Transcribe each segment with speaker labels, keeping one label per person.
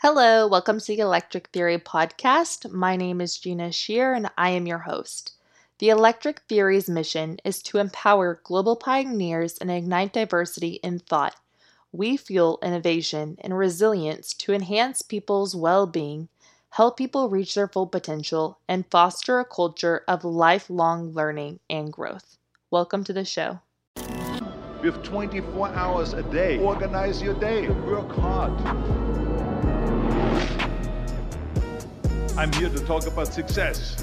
Speaker 1: Hello, welcome to the Electric Theory podcast. My name is Gina Shear and I am your host. The Electric Theory's mission is to empower global pioneers and ignite diversity in thought. We fuel innovation and resilience to enhance people's well being, help people reach their full potential, and foster a culture of lifelong learning and growth. Welcome to the show.
Speaker 2: We have 24 hours a day. Organize your day. Work hard. I'm here to talk about success.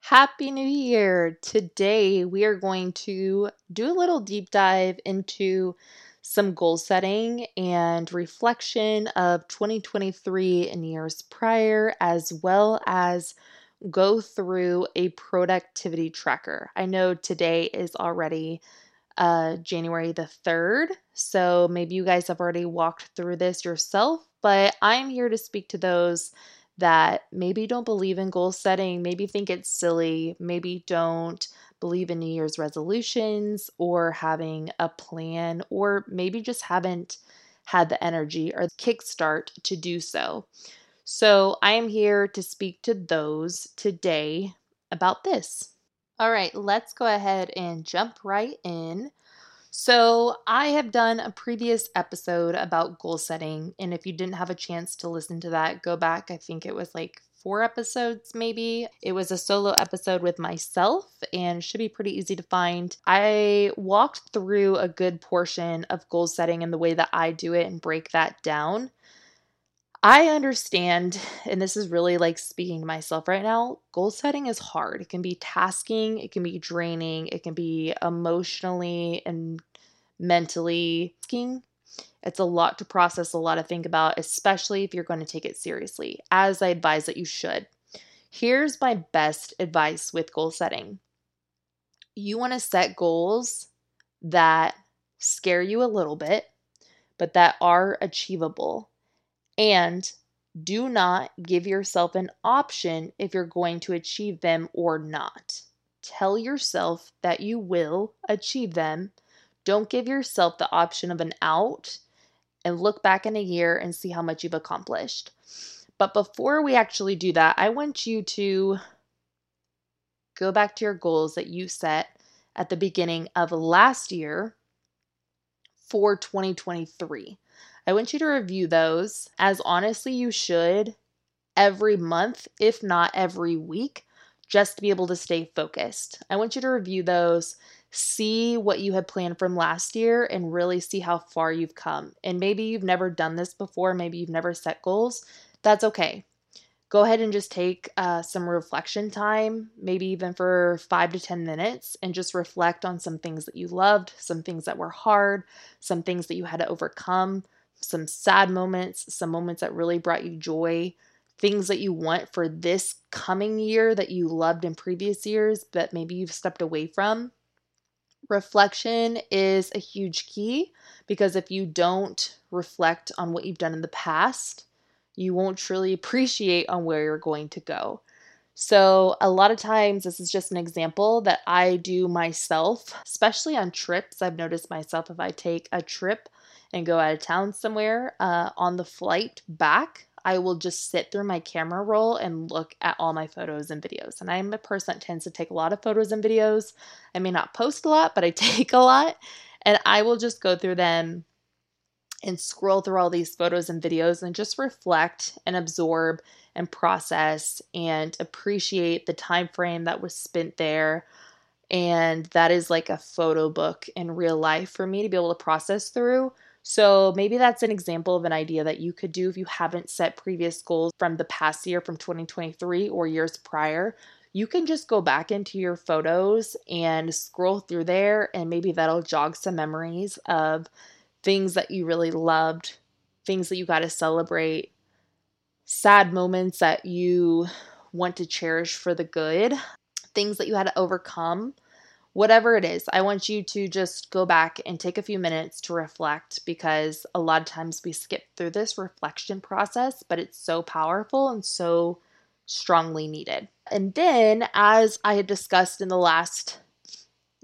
Speaker 1: Happy New Year! Today we are going to do a little deep dive into some goal setting and reflection of 2023 and years prior, as well as go through a productivity tracker. I know today is already uh, January the 3rd, so maybe you guys have already walked through this yourself, but I'm here to speak to those that maybe don't believe in goal setting, maybe think it's silly, maybe don't believe in New Year's resolutions or having a plan, or maybe just haven't had the energy or the kickstart to do so. So I am here to speak to those today about this. All right, let's go ahead and jump right in. So, I have done a previous episode about goal setting, and if you didn't have a chance to listen to that, go back. I think it was like four episodes, maybe. It was a solo episode with myself and should be pretty easy to find. I walked through a good portion of goal setting and the way that I do it and break that down. I understand, and this is really like speaking to myself right now. Goal setting is hard. It can be tasking, it can be draining, it can be emotionally and mentally. It's a lot to process, a lot to think about, especially if you're going to take it seriously, as I advise that you should. Here's my best advice with goal setting you want to set goals that scare you a little bit, but that are achievable and do not give yourself an option if you're going to achieve them or not. Tell yourself that you will achieve them. Don't give yourself the option of an out and look back in a year and see how much you've accomplished. But before we actually do that, I want you to go back to your goals that you set at the beginning of last year for 2023. I want you to review those as honestly you should every month, if not every week, just to be able to stay focused. I want you to review those, see what you had planned from last year, and really see how far you've come. And maybe you've never done this before, maybe you've never set goals. That's okay. Go ahead and just take uh, some reflection time, maybe even for five to 10 minutes, and just reflect on some things that you loved, some things that were hard, some things that you had to overcome some sad moments, some moments that really brought you joy, things that you want for this coming year that you loved in previous years, but maybe you've stepped away from. Reflection is a huge key because if you don't reflect on what you've done in the past, you won't truly appreciate on where you're going to go. So, a lot of times, this is just an example that I do myself, especially on trips. I've noticed myself if I take a trip and go out of town somewhere, uh, on the flight back, I will just sit through my camera roll and look at all my photos and videos. And I'm a person that tends to take a lot of photos and videos. I may not post a lot, but I take a lot. And I will just go through them and scroll through all these photos and videos and just reflect and absorb and process and appreciate the time frame that was spent there and that is like a photo book in real life for me to be able to process through so maybe that's an example of an idea that you could do if you haven't set previous goals from the past year, from 2023 or years prior. You can just go back into your photos and scroll through there, and maybe that'll jog some memories of things that you really loved, things that you got to celebrate, sad moments that you want to cherish for the good, things that you had to overcome whatever it is, I want you to just go back and take a few minutes to reflect because a lot of times we skip through this reflection process, but it's so powerful and so strongly needed. And then, as I had discussed in the last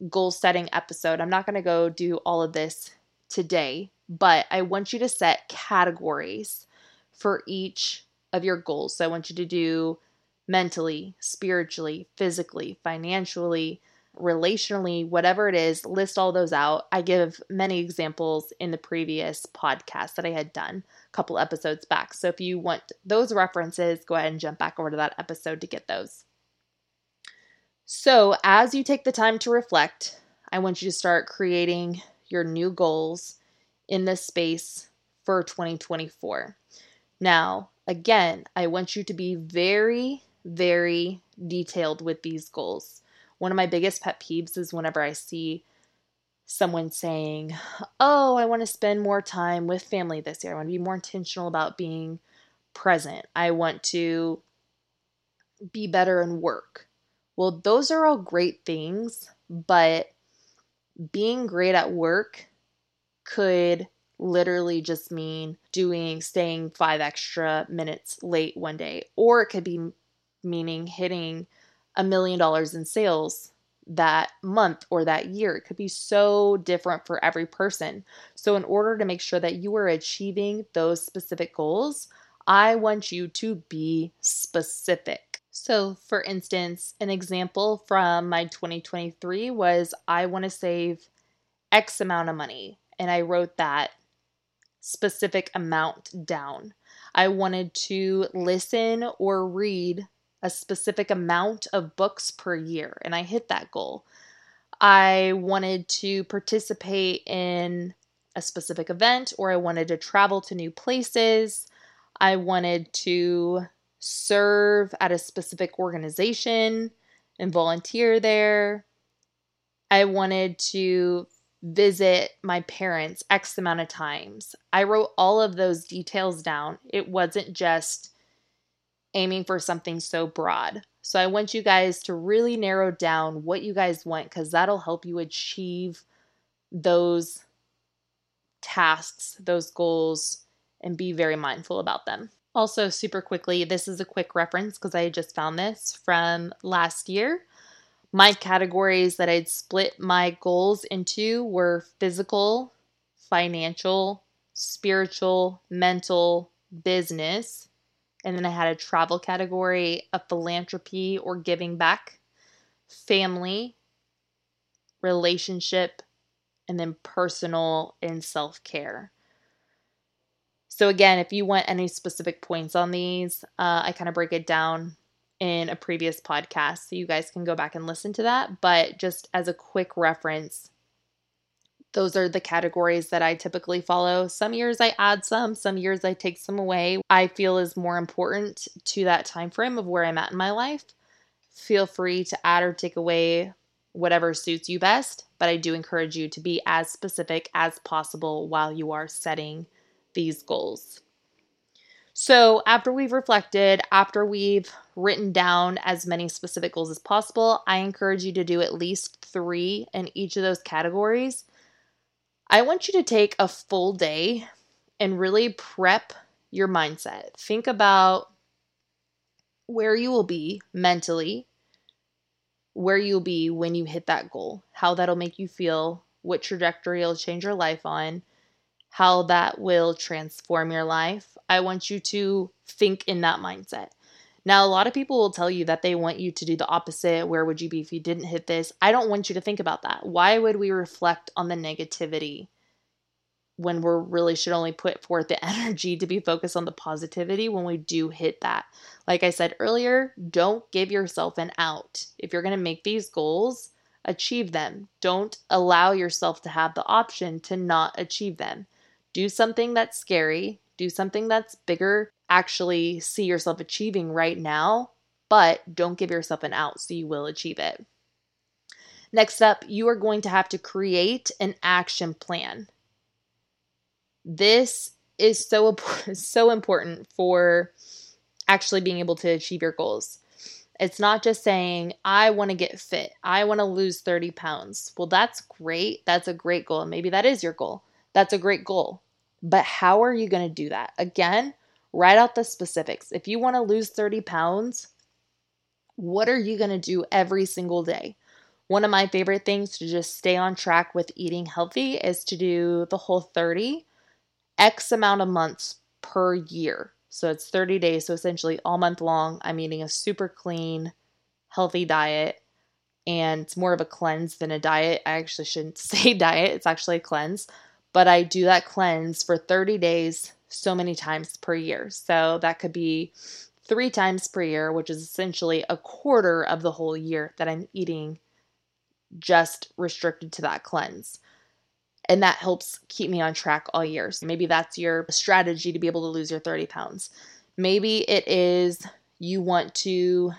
Speaker 1: goal setting episode, I'm not going to go do all of this today, but I want you to set categories for each of your goals. So I want you to do mentally, spiritually, physically, financially, relationally, whatever it is, list all those out. I give many examples in the previous podcast that I had done a couple episodes back. So if you want those references, go ahead and jump back over to that episode to get those. So, as you take the time to reflect, I want you to start creating your new goals in this space for 2024. Now, again, I want you to be very, very detailed with these goals. One of my biggest pet peeves is whenever I see someone saying, Oh, I want to spend more time with family this year. I want to be more intentional about being present. I want to be better in work. Well, those are all great things, but being great at work could literally just mean doing staying five extra minutes late one day, or it could be meaning hitting a million dollars in sales that month or that year. It could be so different for every person. So, in order to make sure that you are achieving those specific goals, I want you to be specific. So, for instance, an example from my 2023 was I want to save X amount of money. And I wrote that specific amount down. I wanted to listen or read a specific amount of books per year, and I hit that goal. I wanted to participate in a specific event, or I wanted to travel to new places. I wanted to serve at a specific organization and volunteer there. I wanted to visit my parents X amount of times. I wrote all of those details down. It wasn't just aiming for something so broad. So I want you guys to really narrow down what you guys want because that'll help you achieve those tasks, those goals, and be very mindful about them. Also, super quickly, this is a quick reference because I just found this from last year. My categories that I'd split my goals into were physical, financial, spiritual, mental, business. And then I had a travel category, a philanthropy or giving back, family, relationship, and then personal and self care. So, again, if you want any specific points on these, uh, I kind of break it down in a previous podcast. So, you guys can go back and listen to that. But just as a quick reference, those are the categories that I typically follow. Some years I add some, some years I take some away. I feel is more important to that time frame of where I'm at in my life. Feel free to add or take away whatever suits you best, but I do encourage you to be as specific as possible while you are setting these goals. So, after we've reflected, after we've written down as many specific goals as possible, I encourage you to do at least three in each of those categories I want you to take a full day and really prep your mindset. Think about where you will be mentally, where you'll be when you hit that goal, how that'll make you feel, what trajectory it'll change your life on, how that will transform your life. I want you to think in that mindset. Now, a lot of people will tell you that they want you to do the opposite. Where would you be if you didn't hit this? I don't want you to think about that. Why would we reflect on the negativity when we really should only put forth the energy to be focused on the positivity when we do hit that? Like I said earlier, don't give yourself an out. If you're going to make these goals, achieve them. Don't allow yourself to have the option to not achieve them. Do something that's scary, do something that's bigger actually see yourself achieving right now, but don't give yourself an out so you will achieve it. Next up, you are going to have to create an action plan. This is so so important for actually being able to achieve your goals. It's not just saying, I want to get fit. I want to lose 30 pounds. Well, that's great. That's a great goal. And maybe that is your goal. That's a great goal. But how are you going to do that? Again, Write out the specifics. If you want to lose 30 pounds, what are you going to do every single day? One of my favorite things to just stay on track with eating healthy is to do the whole 30 X amount of months per year. So it's 30 days. So essentially, all month long, I'm eating a super clean, healthy diet. And it's more of a cleanse than a diet. I actually shouldn't say diet, it's actually a cleanse. But I do that cleanse for 30 days so many times per year. So that could be three times per year, which is essentially a quarter of the whole year that I'm eating just restricted to that cleanse. And that helps keep me on track all year. So maybe that's your strategy to be able to lose your 30 pounds. Maybe it is you want to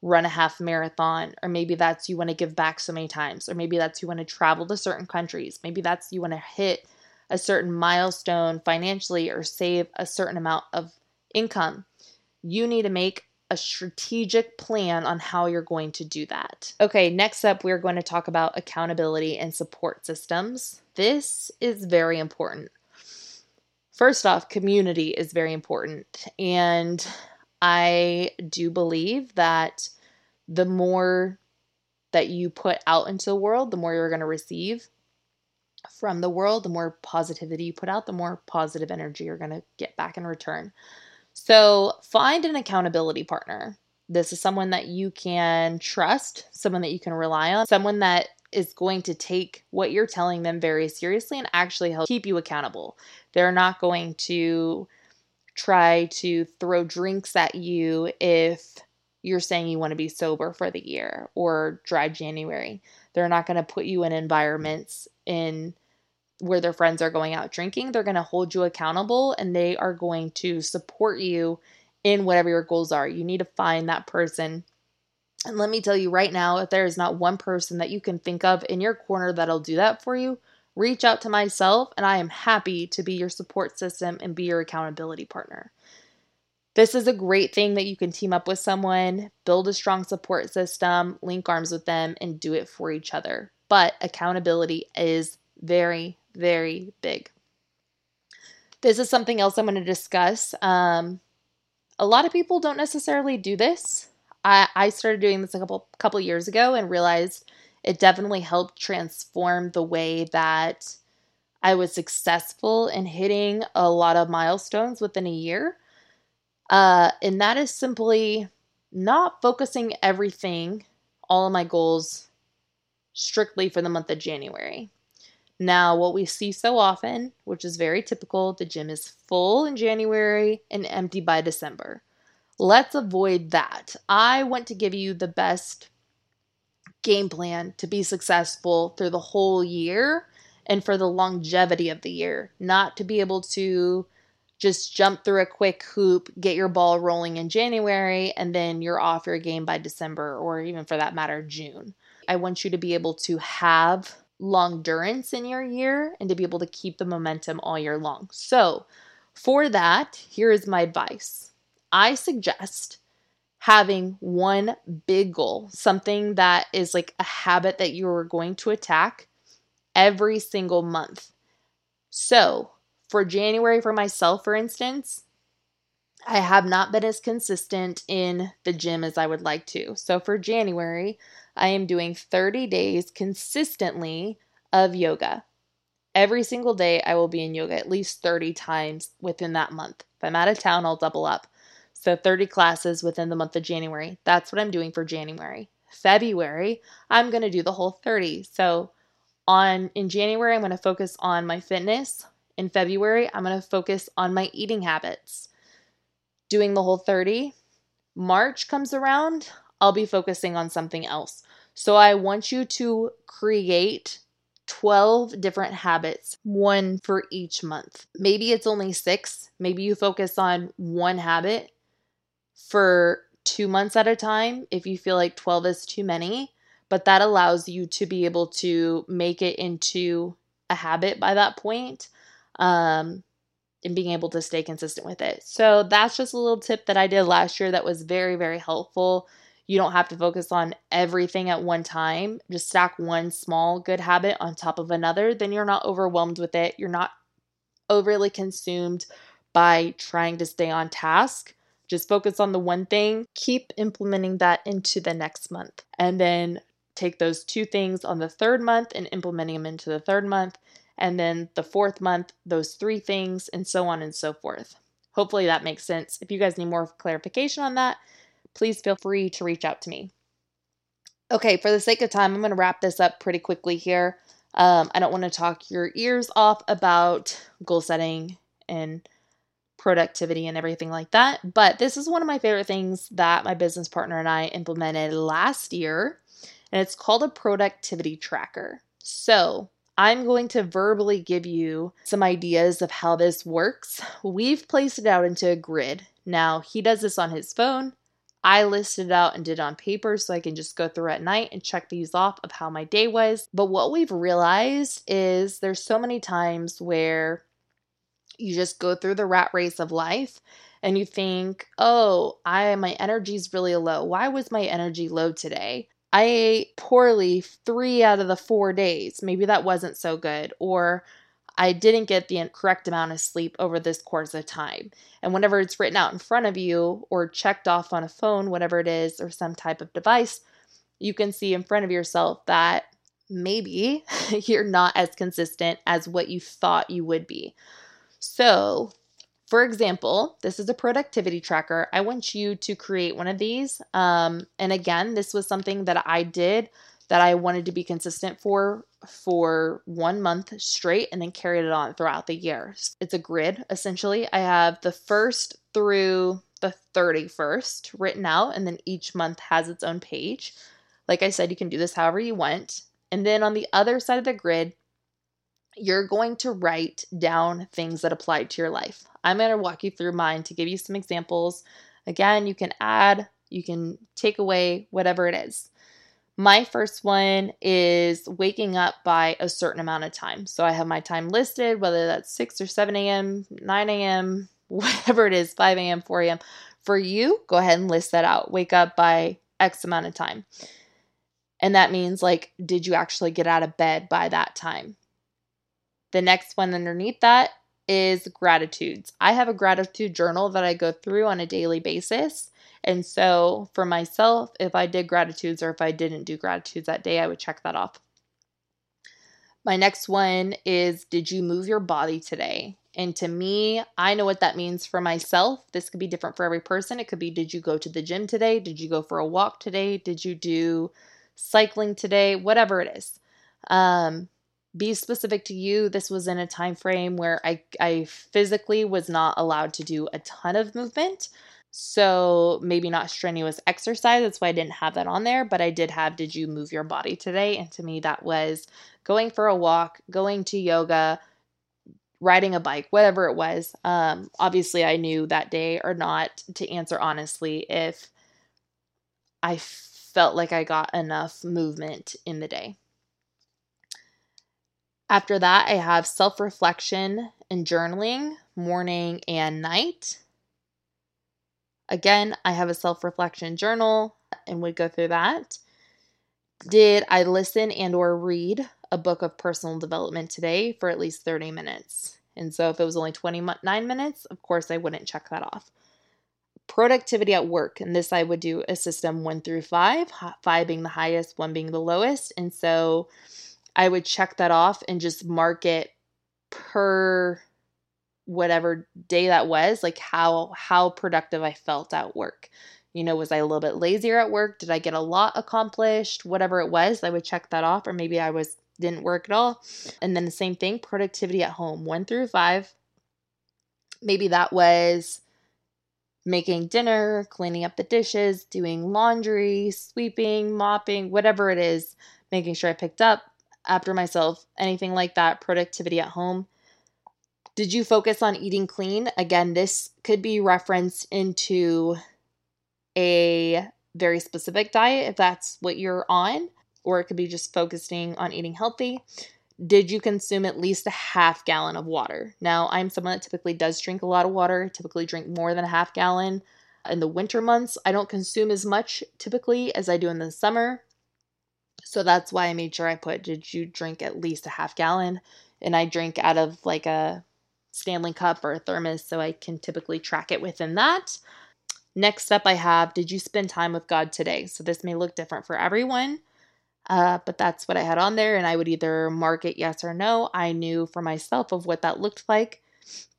Speaker 1: run a half marathon, or maybe that's you want to give back so many times, or maybe that's you want to travel to certain countries, maybe that's you want to hit a certain milestone financially or save a certain amount of income. You need to make a strategic plan on how you're going to do that. Okay, next up, we're going to talk about accountability and support systems. This is very important. First off, community is very important. And I do believe that the more that you put out into the world, the more you're going to receive from the world, the more positivity you put out, the more positive energy you're going to get back in return. So find an accountability partner. This is someone that you can trust, someone that you can rely on, someone that is going to take what you're telling them very seriously and actually help keep you accountable. They're not going to try to throw drinks at you if you're saying you want to be sober for the year or dry January. They're not going to put you in environments in where their friends are going out drinking. They're going to hold you accountable and they are going to support you in whatever your goals are. You need to find that person. And let me tell you right now, if there is not one person that you can think of in your corner that'll do that for you, reach out to myself and I am happy to be your support system and be your accountability partner. This is a great thing that you can team up with someone, build a strong support system, link arms with them, and do it for each other. But accountability is very, very big. This is something else I'm going to discuss. Um, a lot of people don't necessarily do this. I, I started doing this a couple couple years ago and realized it definitely helped transform the way that I was successful in hitting a lot of milestones within a year. Uh, and that is simply not focusing everything, all of my goals, strictly for the month of January. Now, what we see so often, which is very typical, the gym is full in January and empty by December. Let's avoid that. I want to give you the best game plan to be successful through the whole year and for the longevity of the year, not to be able to just jump through a quick hoop, get your ball rolling in January, and then you're off your game by December or even for that matter, June. I want you to be able to have long durance in your year and to be able to keep the momentum all year long. So, for that, here is my advice. I suggest having one big goal, something that is like a habit that you are going to attack every single month. So, for January, for myself, for instance, I have not been as consistent in the gym as I would like to. So, for January, I am doing 30 days consistently of yoga. Every single day, I will be in yoga at least 30 times within that month. If I'm out of town, I'll double up. So 30 classes within the month of January. That's what I'm doing for January. February, I'm going to do the whole 30. So on in January, I'm going to focus on my fitness. In February, I'm going to focus on my eating habits. Doing the whole 30. March comes around, I'll be focusing on something else. So I want you to create 12 different habits, one for each month. Maybe it's only six. Maybe you focus on one habit for two months at a time if you feel like 12 is too many. But that allows you to be able to make it into a habit by that point um, and being able to stay consistent with it. So that's just a little tip that I did last year that was very, very helpful. You don't have to focus on everything at one time. Just stack one small good habit on top of another. Then you're not overwhelmed with it. You're not overly consumed by trying to stay on task. Just focus on the one thing, keep implementing that into the next month. And then take those two things on the third month and implementing them into the third month. And then the fourth month, those three things, and so on and so forth. Hopefully that makes sense. If you guys need more clarification on that, please feel free to reach out to me. Okay, for the sake of time, I'm going to wrap this up pretty quickly here. Um, I don't want to talk your ears off about goal setting and productivity and everything like that, but this is one of my favorite things that my business partner and I implemented last year, and it's called a productivity tracker. So, I'm going to verbally give you some ideas of how this works. We've placed it out into a grid. Now, he does this on his phone. I listed it out and did it on paper so I can just go through at night and check these off of how my day was. But what we've realized is there's so many times where you just go through the rat race of life and you think, "Oh, I my energy's really low. Why was my energy low today?" I ate poorly 3 out of the 4 days. Maybe that wasn't so good or I didn't get the correct amount of sleep over this course of time. And whenever it's written out in front of you or checked off on a phone, whatever it is, or some type of device, you can see in front of yourself that maybe you're not as consistent as what you thought you would be. So, for example, this is a productivity tracker. I want you to create one of these. Um, and again, this was something that I did that I wanted to be consistent for for one month straight and then carried it on throughout the year. It's a grid essentially. I have the first through the 31st written out, and then each month has its own page. Like I said, you can do this however you want. And then on the other side of the grid, you're going to write down things that apply to your life. I'm going to walk you through mine to give you some examples. Again, you can add, you can take away, whatever it is. My first one is waking up by a certain amount of time. So I have my time listed, whether that's 6 or 7 a.m., 9 a.m., whatever it is, 5 a.m., 4 a.m. For you, go ahead and list that out. Wake up by X amount of time. And that means, like, did you actually get out of bed by that time? The next one underneath that is gratitudes. I have a gratitude journal that I go through on a daily basis. And so for myself, if I did gratitudes or if I didn't do gratitudes that day, I would check that off. My next one is Did you move your body today? And to me, I know what that means for myself. This could be different for every person. It could be Did you go to the gym today? Did you go for a walk today? Did you do cycling today? Whatever it is. Um, be specific to you. This was in a time frame where I, I physically was not allowed to do a ton of movement. So maybe not strenuous exercise. That's why I didn't have that on there. But I did have Did you move your body today? And to me, that was going for a walk, going to yoga, riding a bike, whatever it was. Um, obviously, I knew that day or not to answer honestly if I felt like I got enough movement in the day. After that, I have self reflection and journaling morning and night. Again, I have a self reflection journal and would go through that. Did I listen and or read a book of personal development today for at least 30 minutes? And so if it was only 29 minutes, of course I wouldn't check that off. Productivity at work, and this I would do a system 1 through 5, 5 being the highest, 1 being the lowest. And so I would check that off and just mark it per whatever day that was, like how how productive I felt at work. You know, was I a little bit lazier at work? Did I get a lot accomplished? Whatever it was, I would check that off or maybe I was didn't work at all. And then the same thing, productivity at home, 1 through 5. Maybe that was making dinner, cleaning up the dishes, doing laundry, sweeping, mopping, whatever it is, making sure I picked up after myself, anything like that, productivity at home. Did you focus on eating clean? Again, this could be referenced into a very specific diet if that's what you're on, or it could be just focusing on eating healthy. Did you consume at least a half gallon of water? Now, I'm someone that typically does drink a lot of water, typically drink more than a half gallon. In the winter months, I don't consume as much typically as I do in the summer. So that's why I made sure I put, did you drink at least a half gallon? And I drink out of like a Stanley cup or a thermos, so I can typically track it within that. Next up, I have, did you spend time with God today? So this may look different for everyone. Uh, but that's what I had on there, and I would either mark it yes or no. I knew for myself of what that looked like.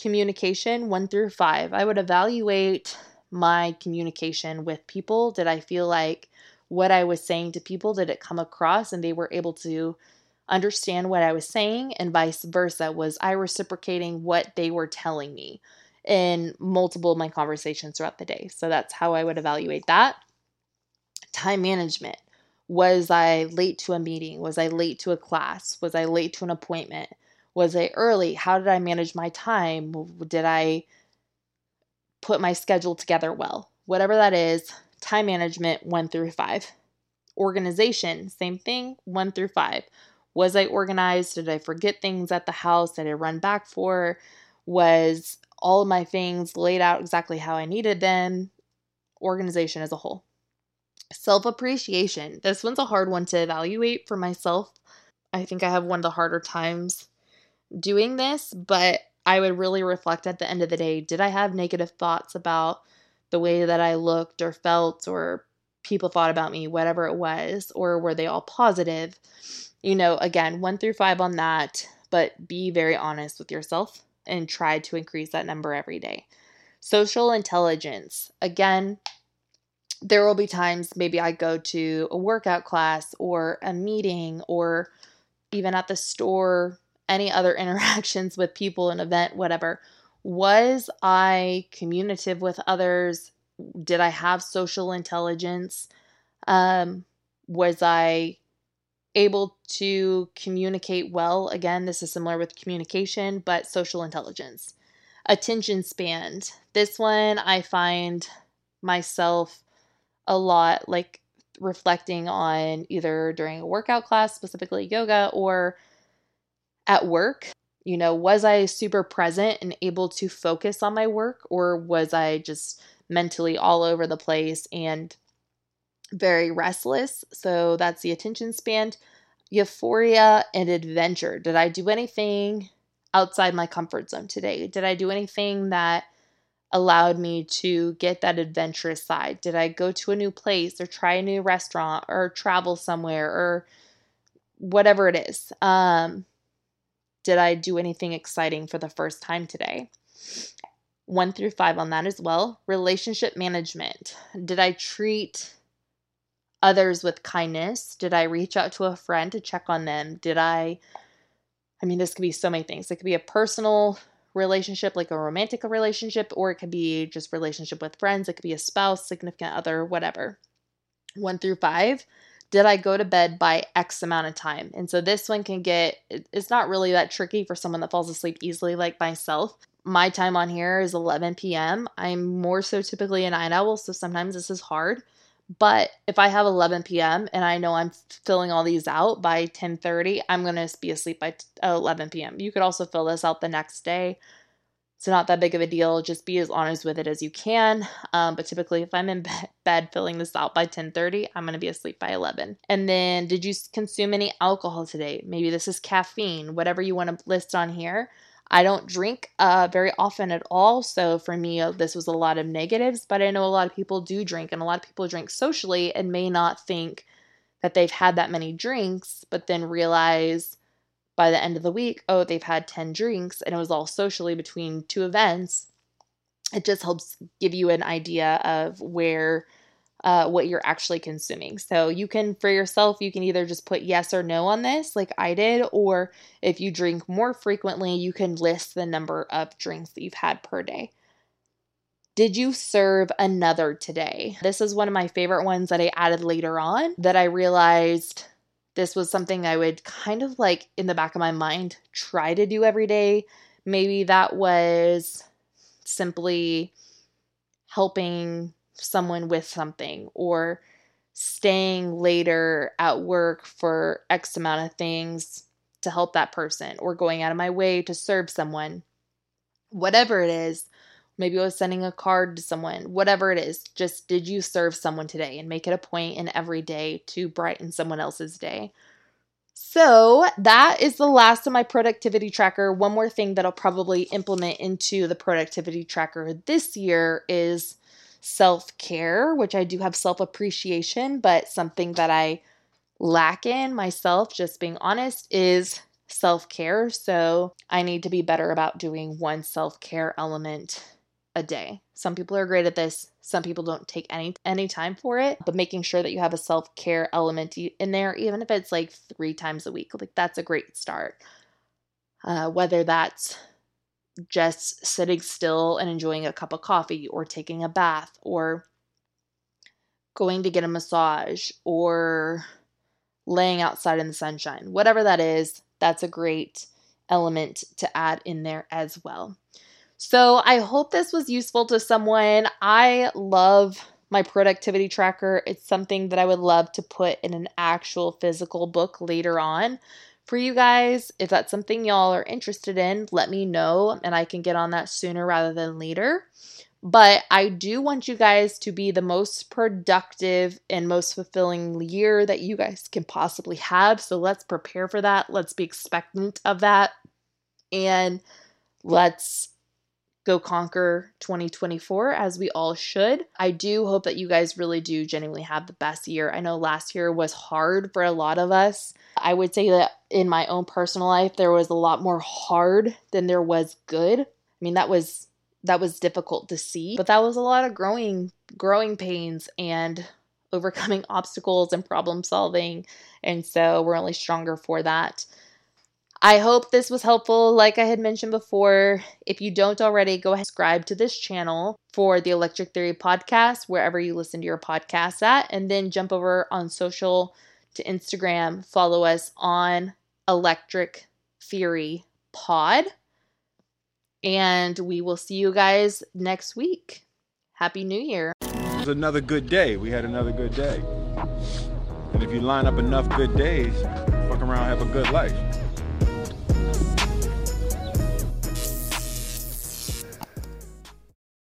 Speaker 1: Communication one through five. I would evaluate my communication with people. Did I feel like what I was saying to people, did it come across and they were able to understand what I was saying? And vice versa. Was I reciprocating what they were telling me in multiple of my conversations throughout the day? So that's how I would evaluate that. Time management was I late to a meeting? Was I late to a class? Was I late to an appointment? Was I early? How did I manage my time? Did I put my schedule together well? Whatever that is, time management one through five. Organization, same thing, one through five. Was I organized? Did I forget things at the house? that I run back for? Was all of my things laid out exactly how I needed them? Organization as a whole. Self appreciation. This one's a hard one to evaluate for myself. I think I have one of the harder times doing this, but I would really reflect at the end of the day did I have negative thoughts about the way that I looked or felt or people thought about me, whatever it was, or were they all positive? You know, again, one through five on that, but be very honest with yourself and try to increase that number every day. Social intelligence. Again, there will be times maybe I go to a workout class or a meeting or even at the store, any other interactions with people, an event, whatever. Was I communicative with others? Did I have social intelligence? Um, was I able to communicate well? Again, this is similar with communication, but social intelligence. Attention span. This one I find myself a lot, like reflecting on either during a workout class, specifically yoga, or at work. You know, was I super present and able to focus on my work, or was I just mentally all over the place and very restless? So that's the attention span. Euphoria and adventure. Did I do anything outside my comfort zone today? Did I do anything that allowed me to get that adventurous side? Did I go to a new place or try a new restaurant or travel somewhere or whatever it is? Um, did I do anything exciting for the first time today? One through five on that as well. Relationship management. Did I treat others with kindness? Did I reach out to a friend to check on them? Did I, I mean, this could be so many things. It could be a personal relationship, like a romantic relationship, or it could be just relationship with friends. It could be a spouse, significant other, whatever. One through five, did I go to bed by X amount of time? And so this one can get, it's not really that tricky for someone that falls asleep easily like myself. My time on here is 11 p.m. I'm more so typically a night owl, so sometimes this is hard. But if I have 11 p.m. and I know I'm filling all these out by 10:30, I'm to be asleep by uh, 11 p.m. You could also fill this out the next day. It's not that big of a deal. Just be as honest with it as you can. Um, but typically, if I'm in bed filling this out by 10:30, I'm going to be asleep by 11. And then, did you consume any alcohol today? Maybe this is caffeine. Whatever you want to list on here. I don't drink uh, very often at all. So for me, uh, this was a lot of negatives, but I know a lot of people do drink, and a lot of people drink socially and may not think that they've had that many drinks, but then realize by the end of the week, oh, they've had 10 drinks and it was all socially between two events. It just helps give you an idea of where uh, what you're actually consuming. So you can, for yourself, you can either just put yes or no on this, like I did, or if you drink more frequently, you can list the number of drinks that you've had per day. Did you serve another today? This is one of my favorite ones that I added later on that I realized this was something I would kind of like in the back of my mind try to do every day. Maybe that was simply helping someone with something or staying later at work for X amount of things to help that person or going out of my way to serve someone. Whatever it is, maybe I was sending a card to someone, whatever it is, just did you serve someone today and make it a point in every day to brighten someone else's day. So that is the last of my productivity tracker. One more thing that I'll probably implement into the productivity tracker this year is self care, which I do have self appreciation, but something that I lack in myself, just being honest, is self care. So I need to be better about doing one self care element a day. Some people are great at this. Some people don't take any any time for it, but making sure that you have a self-care element in there even if it's like 3 times a week. Like that's a great start. Uh, whether that's just sitting still and enjoying a cup of coffee or taking a bath or going to get a massage or laying outside in the sunshine. Whatever that is, that's a great element to add in there as well. So I hope this was useful to someone. I love my productivity tracker. It's something that I would love to put in an actual physical book later on for you guys. If that's something y'all are interested in, let me know and I can get on that sooner rather than later. But I do want you guys to be the most productive and most fulfilling year that you guys can possibly have. So let's prepare for that. Let's be expectant of that. And let's go conquer 2024 as we all should. I do hope that you guys really do genuinely have the best year. I know last year was hard for a lot of us. I would say that in my own personal life there was a lot more hard than there was good. I mean that was that was difficult to see, but that was a lot of growing growing pains and overcoming obstacles and problem solving. And so we're only stronger for that. I hope this was helpful. Like I had mentioned before, if you don't already, go ahead and subscribe to this channel for the Electric Theory podcast, wherever you listen to your podcasts at, and then jump over on social to Instagram. Follow us on Electric Theory Pod. And we will see you guys next week. Happy New Year.
Speaker 2: It was another good day. We had another good day. And if you line up enough good days, fuck around, have a good life.